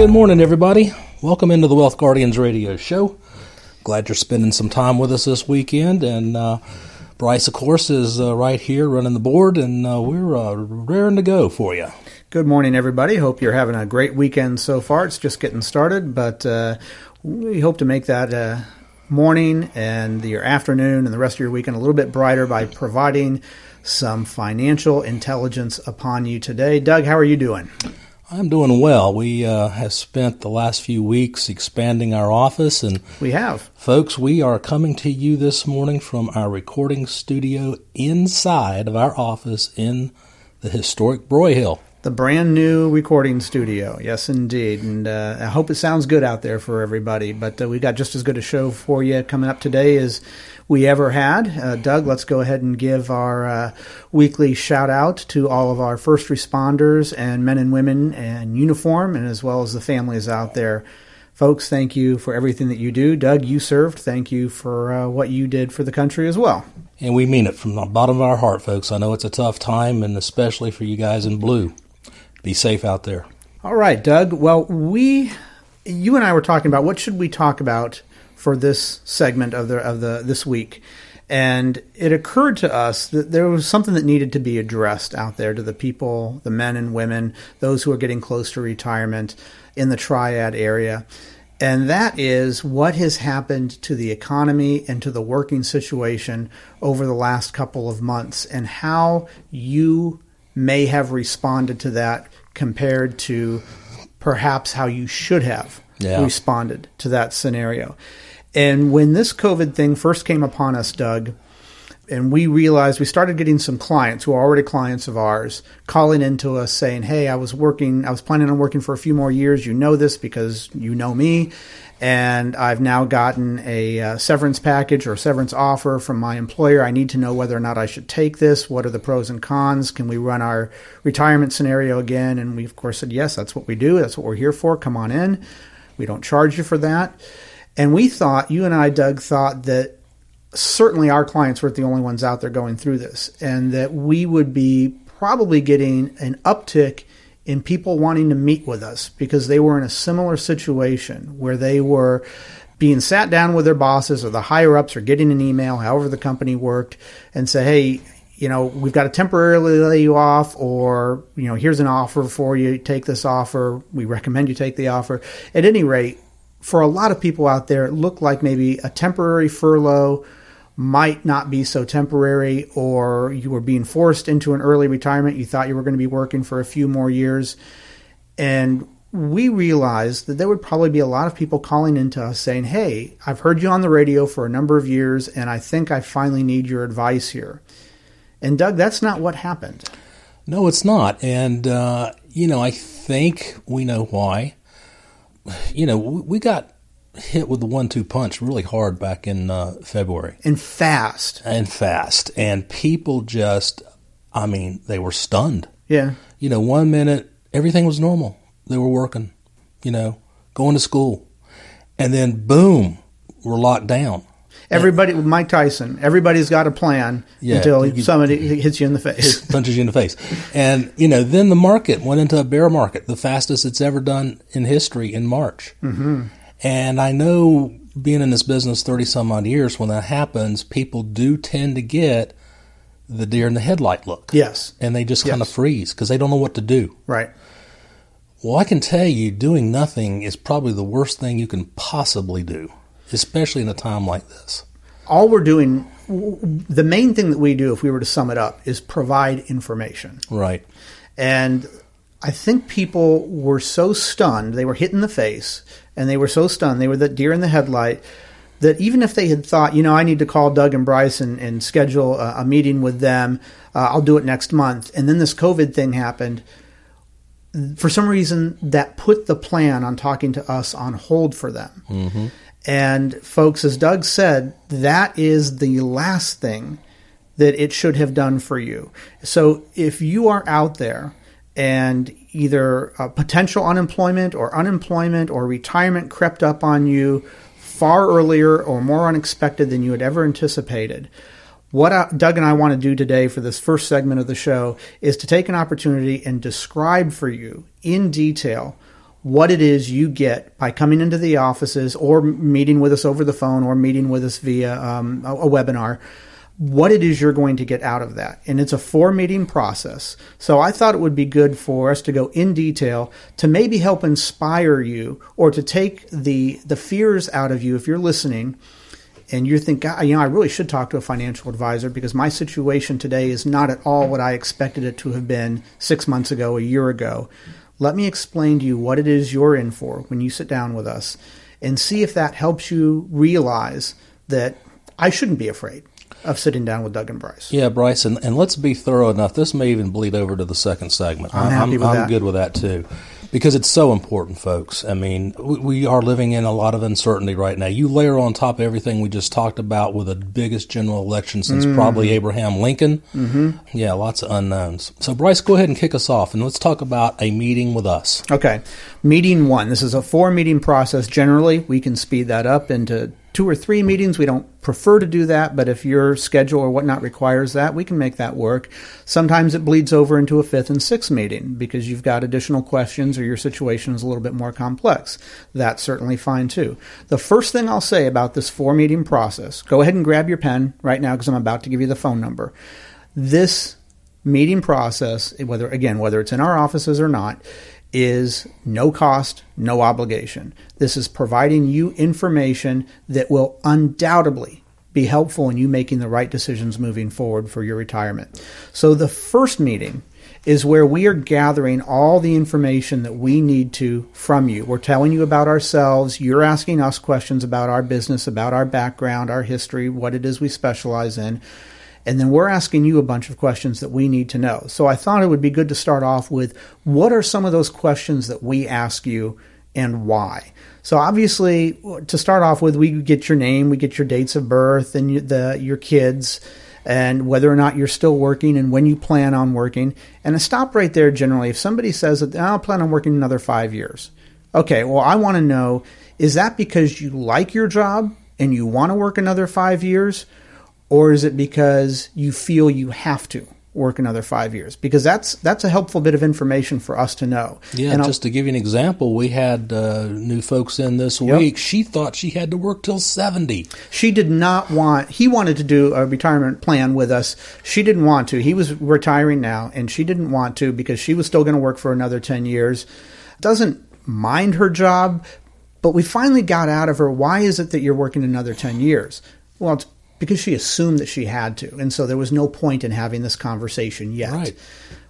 Good morning, everybody. Welcome into the Wealth Guardians radio show. Glad you're spending some time with us this weekend. And uh, Bryce, of course, is uh, right here running the board, and uh, we're uh, raring to go for you. Good morning, everybody. Hope you're having a great weekend so far. It's just getting started, but uh, we hope to make that uh, morning and your afternoon and the rest of your weekend a little bit brighter by providing some financial intelligence upon you today. Doug, how are you doing? I'm doing well. We uh, have spent the last few weeks expanding our office, and we have, folks. We are coming to you this morning from our recording studio inside of our office in the historic Broyhill the brand new recording studio. Yes, indeed. And uh, I hope it sounds good out there for everybody. But uh, we got just as good a show for you coming up today as we ever had. Uh, Doug, let's go ahead and give our uh, weekly shout out to all of our first responders and men and women in uniform, and as well as the families out there. Folks, thank you for everything that you do. Doug, you served. Thank you for uh, what you did for the country as well. And we mean it from the bottom of our heart, folks. I know it's a tough time, and especially for you guys in blue be safe out there. All right, Doug. Well, we, you and I were talking about what should we talk about for this segment of the of the this week, and it occurred to us that there was something that needed to be addressed out there to the people, the men and women, those who are getting close to retirement in the triad area. And that is what has happened to the economy and to the working situation over the last couple of months, and how you may have responded to that compared to perhaps how you should have yeah. responded to that scenario. And when this COVID thing first came upon us, Doug, and we realized we started getting some clients who are already clients of ours calling into us saying, Hey, I was working, I was planning on working for a few more years. You know this because you know me and I've now gotten a uh, severance package or severance offer from my employer. I need to know whether or not I should take this. What are the pros and cons? Can we run our retirement scenario again? And we, of course, said, yes, that's what we do. That's what we're here for. Come on in. We don't charge you for that. And we thought, you and I, Doug, thought that certainly our clients weren't the only ones out there going through this, and that we would be probably getting an uptick in people wanting to meet with us because they were in a similar situation where they were being sat down with their bosses or the higher ups or getting an email, however the company worked, and say, hey, you know, we've got to temporarily lay you off, or, you know, here's an offer for you. Take this offer. We recommend you take the offer. At any rate, for a lot of people out there, it looked like maybe a temporary furlough might not be so temporary, or you were being forced into an early retirement. You thought you were going to be working for a few more years. And we realized that there would probably be a lot of people calling into us saying, Hey, I've heard you on the radio for a number of years, and I think I finally need your advice here. And Doug, that's not what happened. No, it's not. And, uh, you know, I think we know why. You know, we got hit with the one-two punch really hard back in uh, February, and fast, and fast, and people just, I mean, they were stunned. Yeah, you know, one minute everything was normal, they were working, you know, going to school, and then boom, we're locked down. Everybody, Mike Tyson, everybody's got a plan yeah, until you, somebody hits you in the face, punches you in the face, and you know, then the market went into a bear market, the fastest it's ever done in history in March. Mm-hmm. And I know being in this business 30 some odd years, when that happens, people do tend to get the deer in the headlight look. Yes. And they just yes. kind of freeze because they don't know what to do. Right. Well, I can tell you, doing nothing is probably the worst thing you can possibly do, especially in a time like this. All we're doing, the main thing that we do, if we were to sum it up, is provide information. Right. And I think people were so stunned, they were hit in the face, and they were so stunned, they were the deer in the headlight, that even if they had thought, you know, I need to call Doug and Bryce and, and schedule a, a, meeting with them, uh, I'll do it next month, and then this COVID thing happened, for some reason that put the plan on talking to us on hold for them. Mm-hmm. And folks, as Doug said, that is the last thing that it should have done for you. So if you are out there, and either potential unemployment or unemployment or retirement crept up on you far earlier or more unexpected than you had ever anticipated. What I, Doug and I want to do today for this first segment of the show is to take an opportunity and describe for you in detail what it is you get by coming into the offices or meeting with us over the phone or meeting with us via um, a, a webinar what it is you're going to get out of that. And it's a four meeting process. So I thought it would be good for us to go in detail to maybe help inspire you or to take the the fears out of you if you're listening and you think, you know, I really should talk to a financial advisor because my situation today is not at all what I expected it to have been six months ago, a year ago. Let me explain to you what it is you're in for when you sit down with us and see if that helps you realize that I shouldn't be afraid of sitting down with Doug and Bryce. Yeah, Bryce, and, and let's be thorough enough. This may even bleed over to the second segment. I'm happy with I'm that. good with that too. Because it's so important, folks. I mean, we, we are living in a lot of uncertainty right now. You layer on top of everything we just talked about with the biggest general election since mm probably Abraham Lincoln. Mm-hmm. Yeah, lots of unknowns. So, Bryce, go ahead and kick us off, and let's talk about a meeting with us. Okay. Meeting one. This is a four meeting process. Generally, we can speed that up into two or three meetings. We don't prefer to do that, but if your schedule or whatnot requires that, we can make that work. Sometimes it bleeds over into a fifth and sixth meeting because you've got additional questions or your situation is a little bit more complex. That's certainly fine too. The first thing I'll say about this four meeting process, go ahead and grab your pen right now because I'm about to give you the phone number. This meeting process, whether again, whether it's in our offices or not, is no cost, no obligation. This is providing you information that will undoubtedly be helpful in you making the right decisions moving forward for your retirement. So, the first meeting is where we are gathering all the information that we need to from you. We're telling you about ourselves. You're asking us questions about our business, about our background, our history, what it is we specialize in. And then we're asking you a bunch of questions that we need to know. So I thought it would be good to start off with what are some of those questions that we ask you and why? So obviously, to start off with, we get your name, we get your dates of birth, and the your kids, and whether or not you're still working, and when you plan on working. And I stop right there. Generally, if somebody says that oh, I'll plan on working another five years, okay. Well, I want to know: is that because you like your job and you want to work another five years, or is it because you feel you have to work another five years? Because that's that's a helpful bit of information for us to know. Yeah, and just I'll, to give you an example, we had uh, new folks in this yep. week. She thought she had to work till seventy. She did not want. He wanted to do a retirement plan with us. She didn't want to. He was retiring now, and she didn't want to because she was still going to work for another ten years. Doesn't mind her job, but we finally got out of her. Why is it that you're working another ten years? Well, it's because she assumed that she had to, and so there was no point in having this conversation yet. Right.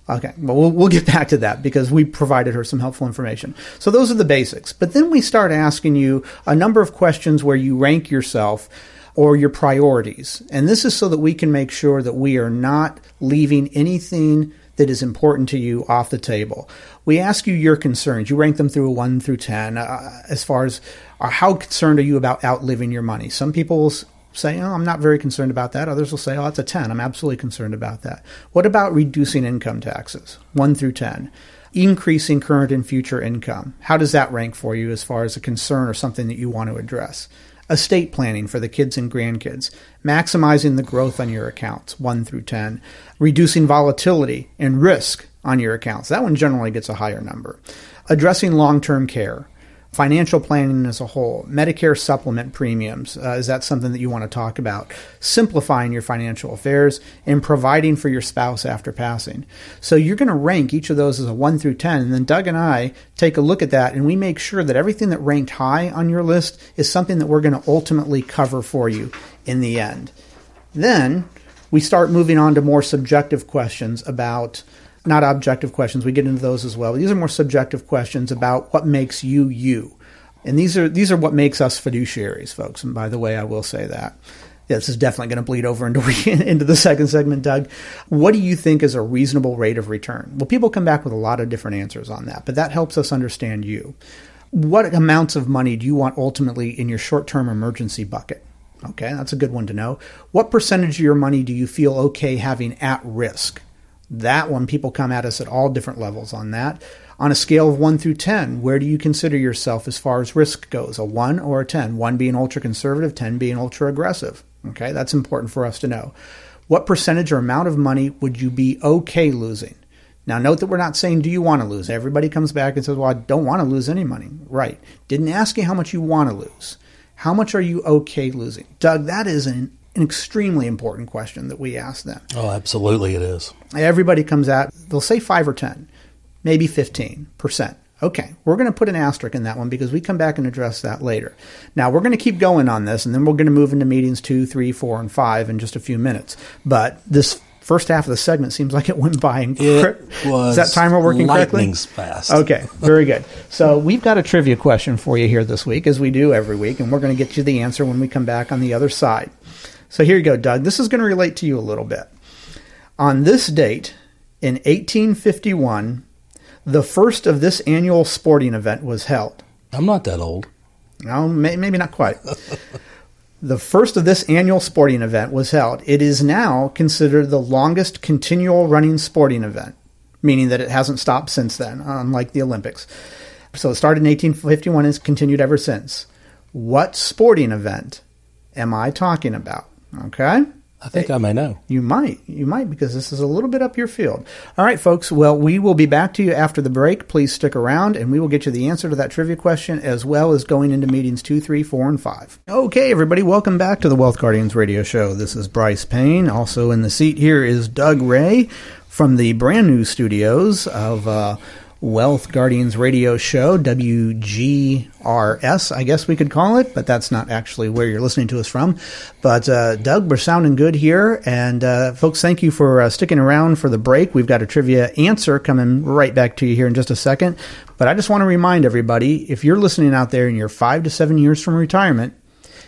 Okay, well, well, we'll get back to that because we provided her some helpful information. So those are the basics. But then we start asking you a number of questions where you rank yourself or your priorities. And this is so that we can make sure that we are not leaving anything that is important to you off the table. We ask you your concerns. You rank them through a 1 through 10 uh, as far as uh, how concerned are you about outliving your money. Some people say, oh, I'm not very concerned about that. Others will say, oh, that's a 10. I'm absolutely concerned about that. What about reducing income taxes? 1 through 10. Increasing current and future income. How does that rank for you as far as a concern or something that you want to address? Estate planning for the kids and grandkids. Maximizing the growth on your accounts, 1 through 10. Reducing volatility and risk on your accounts. That one generally gets a higher number. Addressing long term care financial planning as a whole, Medicare supplement premiums. Uh, is that something that you want to talk about? Simplifying your financial affairs and providing for your spouse after passing. So you're going to rank each of those as a 1 through 10. And then Doug and I take a look at that and we make sure that everything that ranked high on your list is something that we're going to ultimately cover for you in the end. Then we start moving on to more subjective questions about not objective questions. We get into those as well. These are more subjective questions about what makes you you. And these are these are what makes us fiduciaries, folks. And by the way, I will say that. this is definitely going to bleed over into, into the second segment, Doug. What do you think is a reasonable rate of return? Well, people come back with a lot of different answers on that, but that helps us understand you. What amounts of money do you want ultimately in your short term emergency bucket? Okay, that's a good one to know. What percentage of your money do you feel okay having at risk? That one, people come at us at all different levels on that. On a scale of 1 through 10, where do you consider yourself as far as risk goes? A 1 or a 10? 1 being ultra conservative, 10 being ultra aggressive. Okay, that's important for us to know. What percentage or amount of money would you be okay losing? Now, note that we're not saying, do you want to lose? Everybody comes back and says, well, I don't want to lose any money. Right. Didn't ask you how much you want to lose. How much are you okay losing? Doug, that is an, an extremely important question that we ask them. Oh, absolutely, it is. Everybody comes out, they'll say 5 or 10, maybe 15%. Okay, we're going to put an asterisk in that one because we come back and address that later. Now, we're going to keep going on this, and then we're going to move into meetings two, three, four, and five in just a few minutes. But this first half of the segment seems like it went by. In. It was Is that timer working correctly? fast. Okay, very good. So we've got a trivia question for you here this week, as we do every week, and we're going to get you the answer when we come back on the other side. So here you go, Doug. This is going to relate to you a little bit. On this date in 1851, the first of this annual sporting event was held. I'm not that old. No, may, maybe not quite. the first of this annual sporting event was held. It is now considered the longest continual running sporting event, meaning that it hasn't stopped since then, unlike the Olympics. So it started in 1851 and has continued ever since. What sporting event am I talking about? Okay? I think I may know. You might. You might because this is a little bit up your field. All right, folks. Well, we will be back to you after the break. Please stick around and we will get you the answer to that trivia question as well as going into meetings two, three, four, and five. Okay, everybody. Welcome back to the Wealth Guardians radio show. This is Bryce Payne. Also in the seat here is Doug Ray from the brand new studios of uh, Wealth Guardians radio show, WGRS, I guess we could call it, but that's not actually where you're listening to us from. But uh, Doug, we're sounding good here. And uh, folks, thank you for uh, sticking around for the break. We've got a trivia answer coming right back to you here in just a second. But I just want to remind everybody if you're listening out there and you're five to seven years from retirement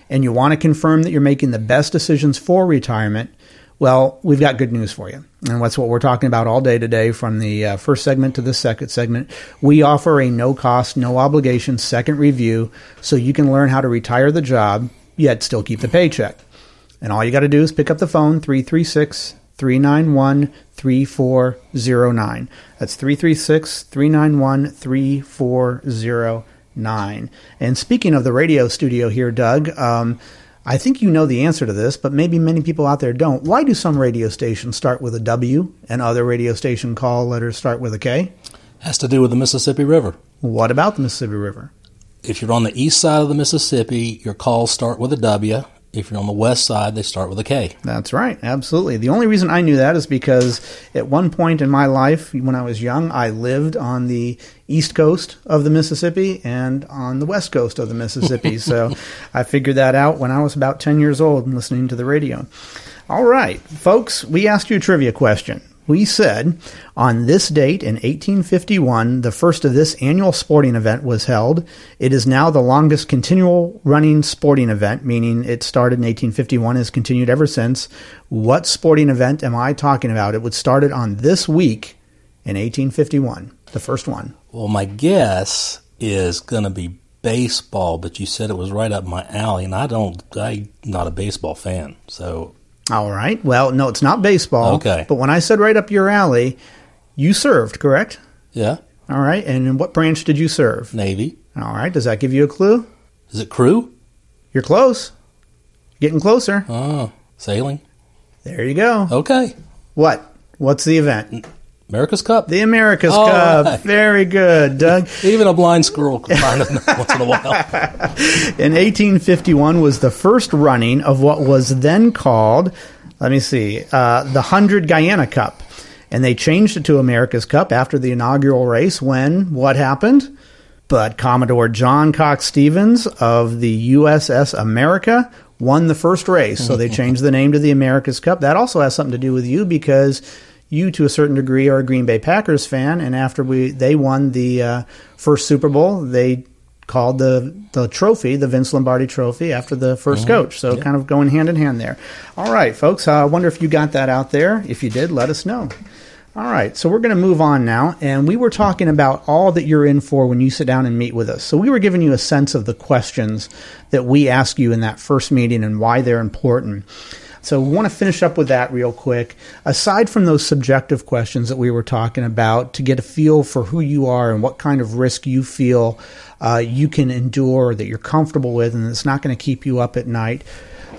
and you want to confirm that you're making the best decisions for retirement, well, we've got good news for you. And that's what we're talking about all day today from the uh, first segment to the second segment. We offer a no cost, no obligation second review so you can learn how to retire the job, yet still keep the paycheck. And all you got to do is pick up the phone 336 391 3409. That's 336 391 3409. And speaking of the radio studio here, Doug, um, I think you know the answer to this, but maybe many people out there don't. Why do some radio stations start with a W and other radio station call letters start with a K? Has to do with the Mississippi River. What about the Mississippi River? If you're on the east side of the Mississippi, your calls start with a W. If you're on the west side, they start with a K. That's right, absolutely. The only reason I knew that is because at one point in my life, when I was young, I lived on the east coast of the Mississippi and on the west coast of the Mississippi. so I figured that out when I was about 10 years old and listening to the radio. All right, folks, we asked you a trivia question. We said on this date in 1851, the first of this annual sporting event was held. It is now the longest continual running sporting event, meaning it started in 1851 and has continued ever since. What sporting event am I talking about? It was started on this week in 1851, the first one. Well, my guess is going to be baseball, but you said it was right up my alley, and I don't, I'm not a baseball fan. So All right. Well, no, it's not baseball. Okay. But when I said right up your alley, you served, correct? Yeah, All right. And in what branch did you serve? Navy. All right. Does that give you a clue? Is it crew? You're close. Getting closer. Oh, sailing. There you go. Okay, What? What's the event? America's Cup. The America's All Cup. right. Very good, Doug. Even a blind squirrel can find it once in a while. In 1851 was the first running of what was then called, let me see, uh, the 100 Guyana Cup. And they changed it to America's Cup after the inaugural race when what happened? But Commodore John Cox Stevens of the USS America won the first race. So they changed the name to the America's Cup. That also has something to do with you because you, to a certain degree, are a Green Bay Packers fan. And after we they won the uh, first Super Bowl, they called the the trophy the Vince Lombardi Trophy after the 1st coach. So kind of going hand in hand there. All right, folks. uh, I wonder if you got that out there. If you did, let us know. All right, so we're going to move on now, and we were talking about all that you're in for when you sit down and meet with us. So we were giving you a sense of the questions that we ask you in that first meeting and why they're important. So we want to finish up with that real quick. Aside from those subjective questions that we were talking about, to get a feel for who you are and what kind of risk you feel uh, you can endure, that you're comfortable with, and it's not going to keep you up at night.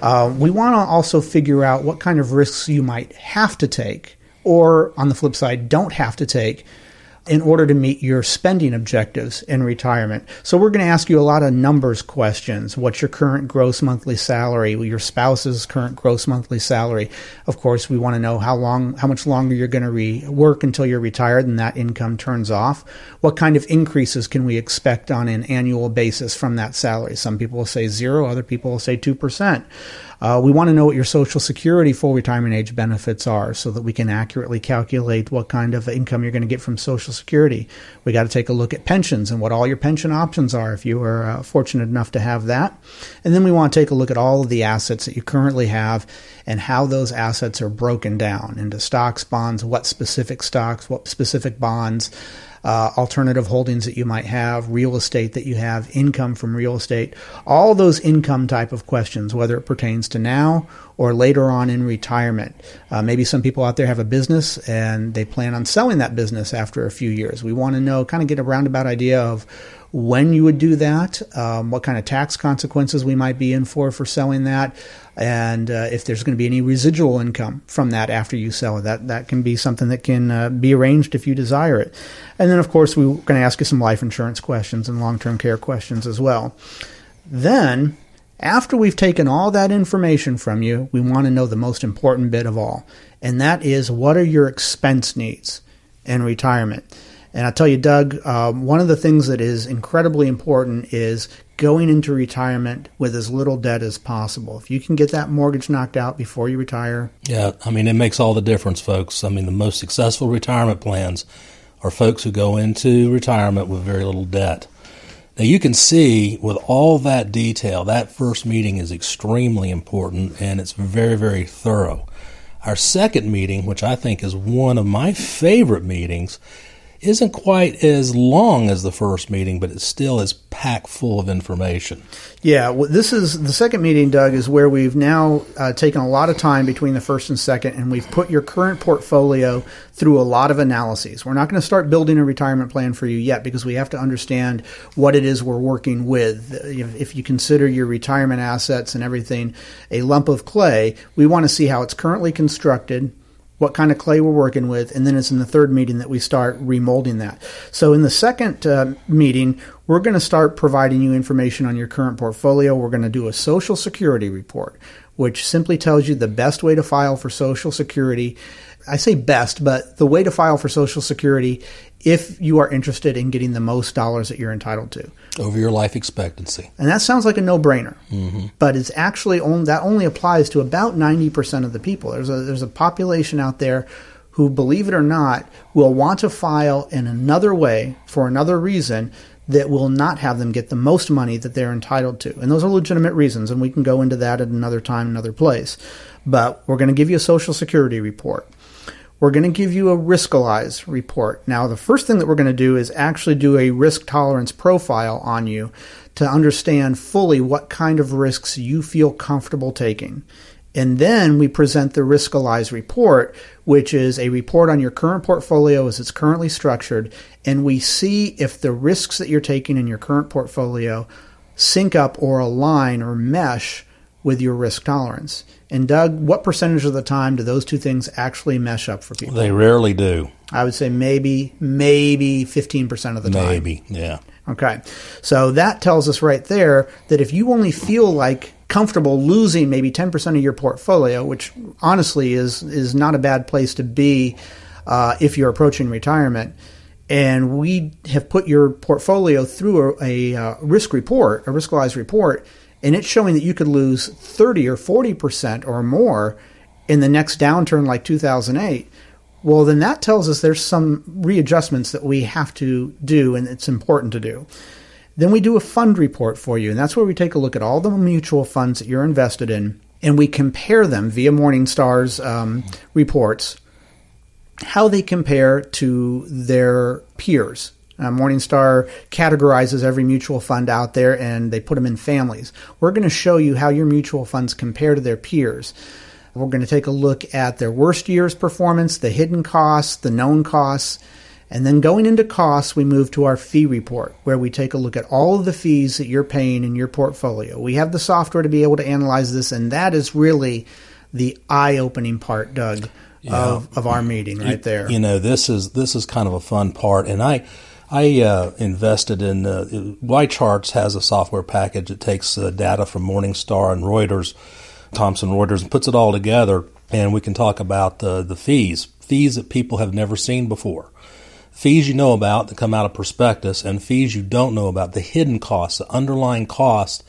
Uh, we want to also figure out what kind of risks you might have to take or on the flip side, don't have to take in order to meet your spending objectives in retirement. So we're going to ask you a lot of numbers questions. What's your current gross monthly salary? Your spouse's current gross monthly salary. Of course, we want to know how long, how much longer you're going to re- work until you're retired and that income turns off. What kind of increases can we expect on an annual basis from that salary? Some people will say zero, other people will say 2%. Uh, we want to know what your Social Security full retirement age benefits are so that we can accurately calculate what kind of income you're going to get from Social Security. We got to take a look at pensions and what all your pension options are if you are uh, fortunate enough to have that. And then we want to take a look at all of the assets that you currently have and how those assets are broken down into stocks, bonds, what specific stocks, what specific bonds uh, alternative holdings that you might have, real estate that you have, income from real estate, all those income type of questions, whether it pertains to now or later on in retirement. Uh, maybe some people out there have a business and they plan on selling that business after a few years. We want to know, kind of get a roundabout idea of when you would do that, um, what kind of tax consequences we might be in for for selling that, and uh, if there's going to be any residual income from that after you sell it. That that can be something that can uh, be arranged if you desire it. And then, of course, we're going to ask you some life insurance questions and long-term care questions as well. Then, after we've taken all that information from you, we want to know the most important bit of all, and that is what are your expense needs in retirement. And I tell you, Doug, um, one of the things that is incredibly important is going into retirement with as little debt as possible. If you can get that mortgage knocked out before you retire. Yeah, I mean, it makes all the difference, folks. I mean, the most successful retirement plans are folks who go into retirement with very little debt. Now, you can see with all that detail, that first meeting is extremely important and it's very, very thorough. Our second meeting, which I think is one of my favorite meetings, isn't quite as long as the first meeting, but it still is packed full of information. Yeah, well, this is the second meeting, Doug, is where we've now uh, taken a lot of time between the first and second, and we've put your current portfolio through a lot of analyses. We're not going to start building a retirement plan for you yet because we have to understand what it is we're working with. If you consider your retirement assets and everything a lump of clay, we want to see how it's currently constructed what kind of clay we're working with, and then it's in the third meeting that we start remolding that. So in the second uh, meeting, we're going to start providing you information on your current portfolio. We're going to do a Social Security report, which simply tells you the best way to file for Social Security. I say best, but the way to file for Social Security if you are interested in getting the most dollars that you're entitled to over your life expectancy. And that sounds like a no-brainer, mm-hmm. but it's actually only, that only applies to about 90% of the people. There's a there's a population out there who, believe it or not, will want to file in another way for another reason that will not have them get the most money that they're entitled to. And those are legitimate reasons, and we can go into that at another time, another place. But we're going to give you a Social Security report we're going to give you a Riskalyze report. Now, the first thing that we're going to do is actually do a risk tolerance profile on you to understand fully what kind of risks you feel comfortable taking. And then we present the Riskalyze report, which is a report on your current portfolio as it's currently structured. And we see if the risks that you're taking in your current portfolio sync up or align or mesh with your risk tolerance. And Doug, what percentage of the time do those two things actually mesh up for people? They rarely do. I would say maybe maybe 15% of the time. Maybe, yeah. Okay. So that tells us right there that if you only feel like comfortable losing maybe 10% of your portfolio, which honestly is is not a bad place to be uh, if you're approaching retirement, and we have put your portfolio through a, a uh, risk report, a riskalyze report, and it's showing that you could lose 30 or 40% or more in the next downturn like 2008 well then that tells us there's some readjustments that we have to do and it's important to do. Then we do a fund report for you and that's where we take a look at all the mutual funds that you're invested in and we compare them via morningstar's um, reports how they compare to their peers uh, Morningstar categorizes every mutual fund out there and they put them in families. We're going to show you how your mutual funds compare to their peers. We're going to take a look at their worst year's performance, the hidden costs, the known costs, and then going into costs, we move to our fee report where we take a look at all of the fees that you're paying in your portfolio. We have the software to be able to analyze this, and that is really the eye opening part, Doug, of, of our meeting right there. You know, this is this is kind of a fun part, and I I uh, invested in uh, YCharts has a software package that takes uh, data from Morningstar and Reuters, Thomson Reuters, and puts it all together, and we can talk about the the fees, fees that people have never seen before. Fees you know about that come out of prospectus, and fees you don't know about, the hidden costs, the underlying cost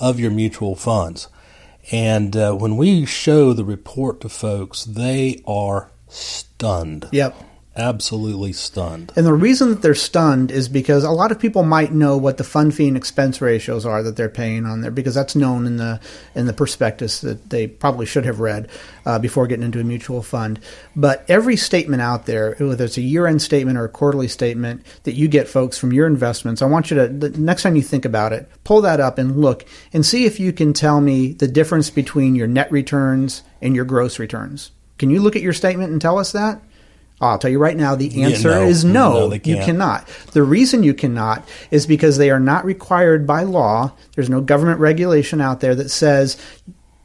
of your mutual funds. And uh, when we show the report to folks, they are stunned. Yep. Absolutely stunned. And the reason that they're stunned is because a lot of people might know what the fund fee and expense ratios are that they're paying on there because that's known in the in the prospectus that they probably should have read uh, before getting into a mutual fund. But every statement out there, whether it's a year-end statement or a quarterly statement that you get, folks, from your investments, I want you to the next time you think about it, pull that up and look and see if you can tell me the difference between your net returns and your gross returns. Can you look at your statement and tell us that? I'll tell you right now, the answer Yeah, no. is no. No, you cannot. The reason you cannot is because they are not required by law. There's no government regulation out there that says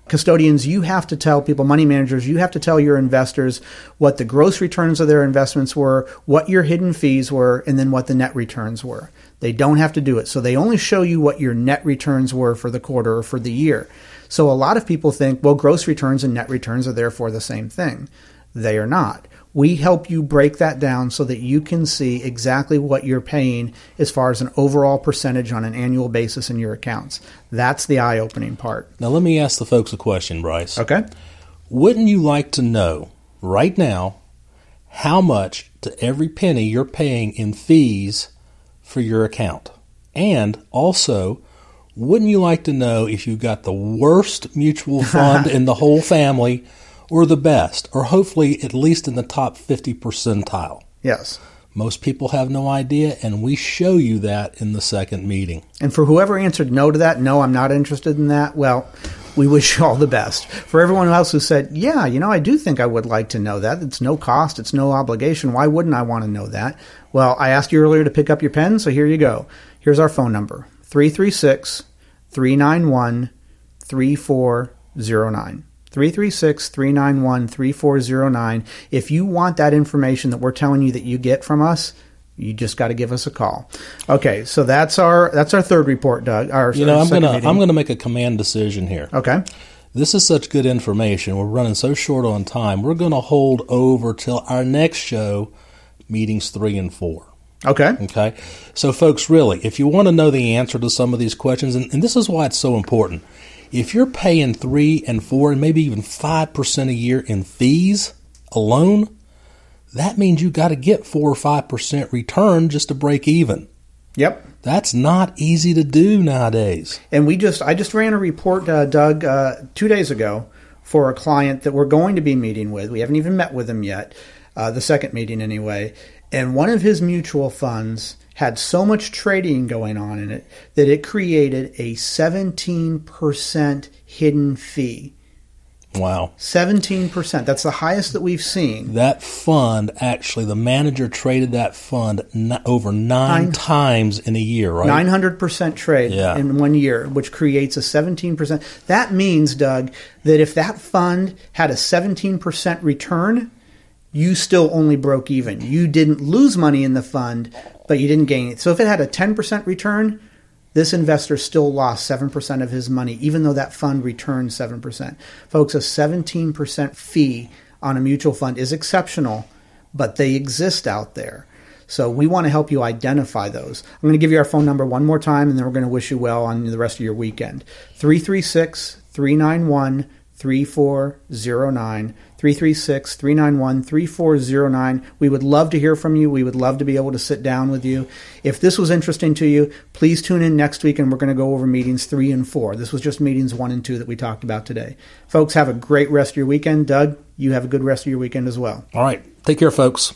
custodians, you have to tell people, money managers, you have to tell your investors what the gross returns of their investments were, what your hidden fees were, and then what the net returns were. They don't have to do it. So they only show you what your net returns were for the quarter or for the year. So a lot of people think, well, gross returns and net returns are therefore the same thing. They are not. We help you break that down so that you can see exactly what you're paying as far as an overall percentage on an annual basis in your accounts. That's the eye opening part. Now, let me ask the folks a question, Bryce. Okay? Wouldn't you like to know right now how much to every penny you're paying in fees for your account? And also, wouldn't you like to know if you've got the worst mutual fund in the whole family or the best, or hopefully at least in the top 50 percentile? Yes. Most people have no idea, and we show you that in the second meeting. And for whoever answered no to that, no, I'm not interested in that, well, we wish you all the best. For everyone else who said, yeah, you know, I do think I would like to know that. It's no cost, it's no obligation. Why wouldn't I want to know that? Well, I asked you earlier to pick up your pen, so here you go. Here's our phone number 336 391 3409. 336 391 3409. If you want that information that we're telling you that you get from us, you just got to give us a call. Okay, so that's our that's our third report, Doug. Our, You know, our I'm gonna meeting. I'm gonna make a command decision here. Okay. This is such good information. We're running so short on time. We're going to hold over till our next show, meetings three and four. Okay. Okay. So, folks, really, if you want to know the answer to some of these questions, and, and this is why it's so important, if you're paying three and four and maybe even 5% a year in fees alone, that means you got to get four or 5% return just to break even. Yep. That's not easy to do nowadays. And we just I just ran a report, uh, Doug, uh, two days ago for a client that we're going to be meeting with. We haven't even met with him yet, uh, the second meeting anyway. And one of his mutual funds had so much trading going on in it that it created a 17% hidden fee. Wow. 17%. That's the highest that we've seen. That fund, actually, the manager traded that fund n- over nine, Nine- times in a year, right? 900% trade Yeah. in one year, which creates a 17%. That means, Doug, that if that fund had a 17% return, you still only broke even. You didn't lose money in the fund, but you didn't gain it. So if it had a 10% return, this investor still lost 7% of his money, even though that fund returned 7%. Folks, a 17% fee on a mutual fund is exceptional, but they exist out there. So we want to help you identify those. I'm going to give you our phone number one more time, and then we're going to wish you well on the rest of your weekend. 336 391 3409. 336 391 3409. We would love to hear from you. We would love to be able to sit down with you. If this was interesting to you, please tune in next week and we're going to go over meetings three and four. This was just meetings one and two that we talked about today. Folks, have a great rest of your weekend. Doug, you have a good rest of your weekend as well. All right. Take care, folks.